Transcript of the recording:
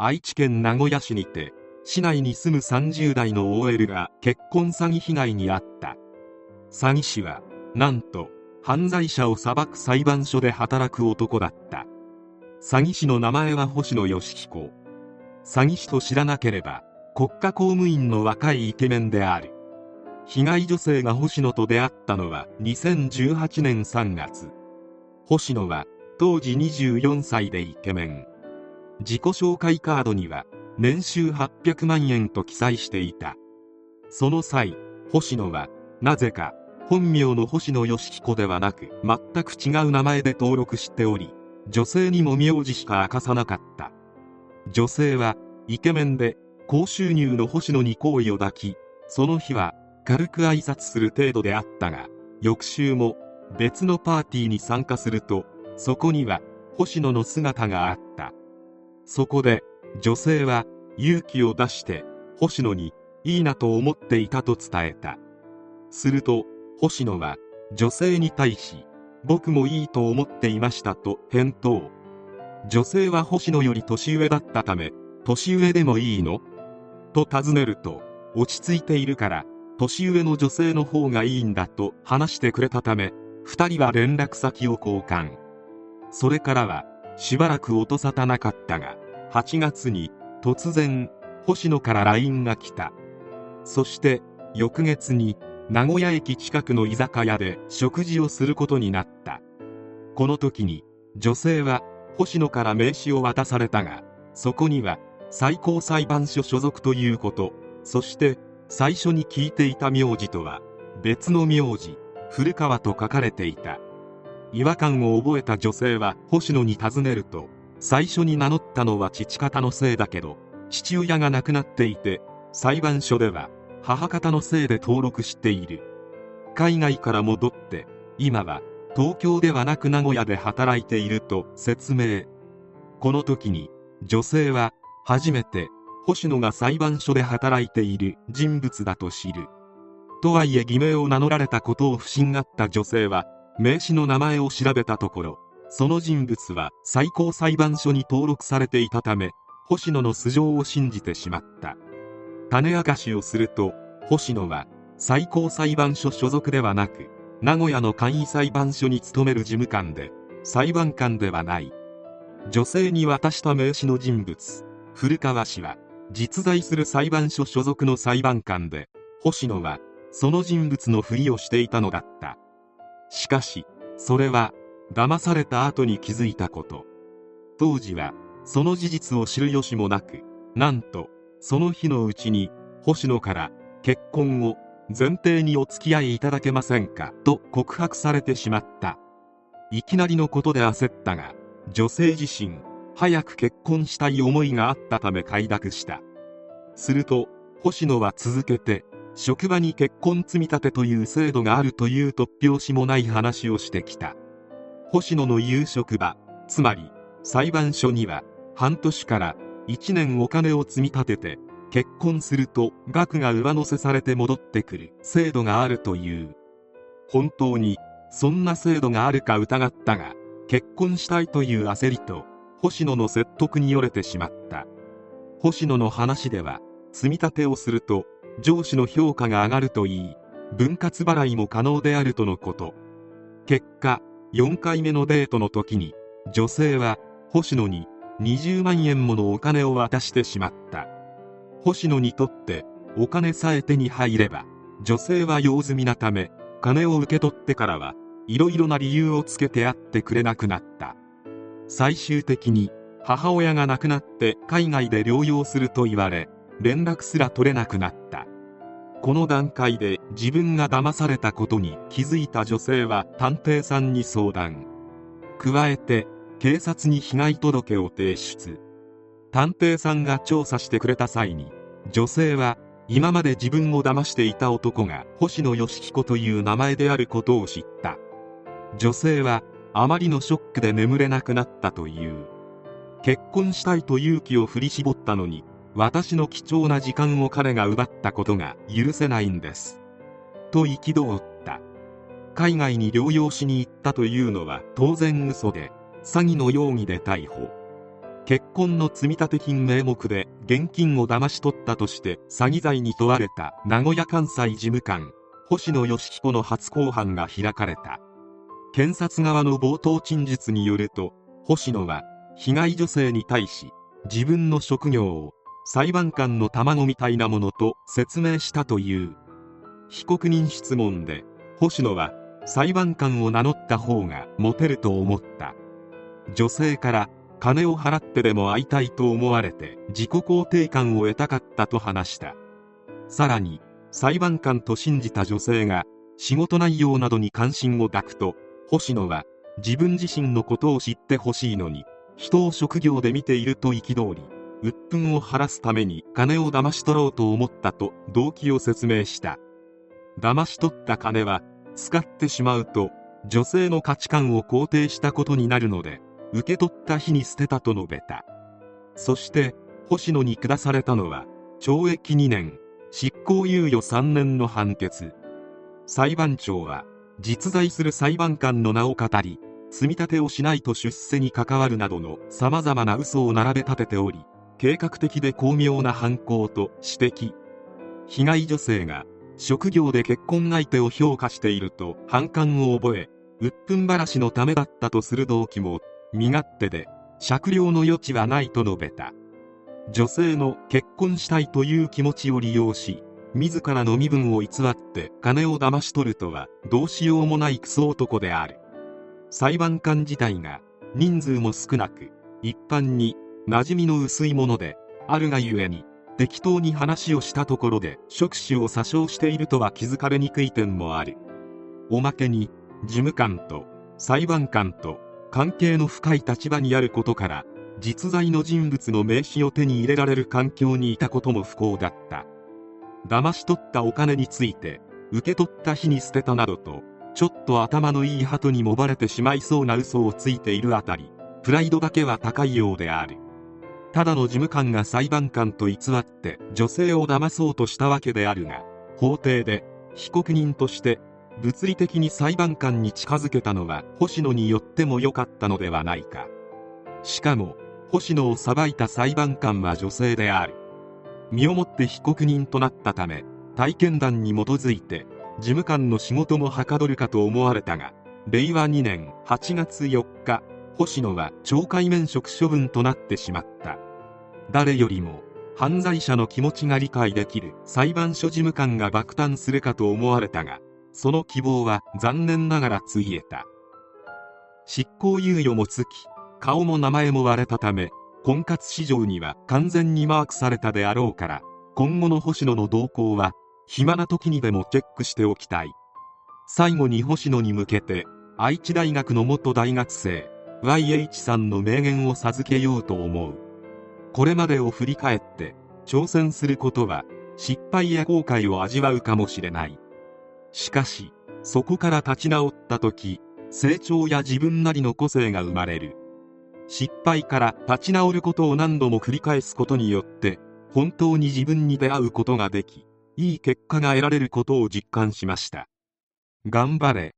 愛知県名古屋市にて市内に住む30代の OL が結婚詐欺被害に遭った。詐欺師はなんと犯罪者を裁く裁判所で働く男だった。詐欺師の名前は星野義彦。詐欺師と知らなければ国家公務員の若いイケメンである。被害女性が星野と出会ったのは2018年3月。星野は当時24歳でイケメン。自己紹介カードには年収800万円と記載していた。その際星野はなぜか本名の星野義彦ではなく全く違う名前で登録しており女性にも名字しか明かさなかった。女性はイケメンで高収入の星野に好意を抱きその日は軽く挨拶する程度であったが翌週も別のパーティーに参加するとそこには星野の姿があった。そこで女性は勇気を出して星野にいいなと思っていたと伝えた。すると星野は女性に対し僕もいいと思っていましたと返答。女性は星野より年上だったため年上でもいいの？と尋ねると落ち着いているから年上の女性の方がいいんだと話してくれたため2人は連絡先を交換。それからはしばらく音沙汰なかったが8月に突然星野から LINE が来た。そして翌月に名古屋駅近くの居酒屋で食事をすることになった。この時に女性は星野から名刺を渡されたがそこには最高裁判所所属ということそして最初に聞いていた名字とは別の名字古川と書かれていた。違和感を覚えた女性は星野に尋ねると最初に名乗ったのは父方のせいだけど父親が亡くなっていて裁判所では母方のせいで登録している。海外から戻って今は東京ではなく名古屋で働いていると説明。この時に女性は初めて星野が裁判所で働いている人物だと知る。とはいえ偽名を名乗られたことを不審がった女性は名刺の名前を調べたところその人物は最高裁判所に登録されていたため星野の素性を信じてしまった。種明かしをすると星野は最高裁判所所属ではなく名古屋の簡易裁判所に勤める事務官で裁判官ではない。女性に渡した名刺の人物古川氏は実在する裁判所所属の裁判官で星野はその人物のふりをしていたのだった。しかしそれは騙された後に気づいたこと。当時はその事実を知る由もなくなんとその日のうちに星野から結婚を前提にお付き合いいただけませんかと告白されてしまった。いきなりのことで焦ったが女性自身早く結婚したい思いがあったため快諾した。すると星野は続けて職場に結婚積立という制度があるという突拍子もない話をしてきた。星野の言う職場つまり裁判所には半年から1年お金を積み立てて結婚すると額が上乗せされて戻ってくる制度があるという。本当にそんな制度があるか疑ったが結婚したいという焦りと星野の説得によれてしまった。星野の話では積み立てをすると上司の評価が上がるといい分割払いも可能であるとのこと。結果4回目のデートの時に女性は星野に20万円ものお金を渡してしまった。星野にとってお金さえ手に入れば女性は用済みなため金を受け取ってからはいろいろな理由をつけて会ってくれなくなった。最終的に母親が亡くなって海外で療養すると言われ連絡すら取れなくなった。この段階で自分が騙されたことに気づいた女性は探偵さんに相談。加えて警察に被害届を提出。探偵さんが調査してくれた際に女性は今まで自分を騙していた男が星野義彦という名前であることを知った。女性はあまりのショックで眠れなくなったという。結婚したいと勇気を振り絞ったのに私の貴重な時間を彼が奪ったことが許せないんです。と憤った。海外に療養しに行ったというのは当然嘘で詐欺の容疑で逮捕。結婚の積立金名目で現金を騙し取ったとして詐欺罪に問われた名古屋関西事務官星野義彦の初公判が開かれた。検察側の冒頭陳述によると星野は被害女性に対し自分の職業を裁判官の卵みたいなものと説明したという。被告人質問で星野は裁判官を名乗った方がモテると思った。女性から金を払ってでも会いたいと思われて自己肯定感を得たかったと話した。さらに裁判官と信じた女性が仕事内容などに関心を抱くと星野は自分自身のことを知ってほしいのに人を職業で見ていると憤り鬱憤を晴らすために金を騙し取ろうと思ったと動機を説明した。騙し取った金は使ってしまうと女性の価値観を肯定したことになるので受け取った日に捨てたと述べた。そして星野に下されたのは懲役2年執行猶予3年の判決。裁判長は実在する裁判官の名を語り積み立てをしないと出世に関わるなどの様々な嘘を並べ立てており計画的で巧妙な犯行と指摘。被害女性が職業で結婚相手を評価していると反感を覚え鬱憤晴らしのためだったとする動機も身勝手で酌量の余地はないと述べた。女性の結婚したいという気持ちを利用し自らの身分を偽って金を騙し取るとはどうしようもないクソ男である。裁判官自体が人数も少なく一般に馴染みの薄いものであるがゆえに適当に話をしたところで職種を詐称しているとは気づかれにくい点もある。おまけに事務官と裁判官と関係の深い立場にあることから実在の人物の名刺を手に入れられる環境にいたことも不幸だった。騙し取ったお金について受け取った日に捨てたなどとちょっと頭のいい鳩にもばれてしまいそうな嘘をついているあたりプライドだけは高いようである。ただの事務官が裁判官と偽って女性を騙そうとしたわけであるが法廷で被告人として物理的に裁判官に近づけたのは星野によっても良かったのではないか。しかも星野を裁いた裁判官は女性である。身をもって被告人となったため体験談に基づいて事務官の仕事もはかどるかと思われたが令和2年8月4日星野は懲戒免職処分となってしまった。誰よりも犯罪者の気持ちが理解できる裁判所事務官が爆誕するかと思われたがその希望は残念ながらついえた。執行猶予もつき顔も名前も割れたため婚活市場には完全にマークされたであろうから今後の星野の動向は暇な時にでもチェックしておきたい。最後に星野に向けて愛知大学の元大学生 YH さんの名言を授けようと思う。これまでを振り返って挑戦することは失敗や後悔を味わうかもしれない。しかしそこから立ち直った時成長や自分なりの個性が生まれる。失敗から立ち直ることを何度も繰り返すことによって本当に自分に出会うことができいい結果が得られることを実感しました。頑張れ。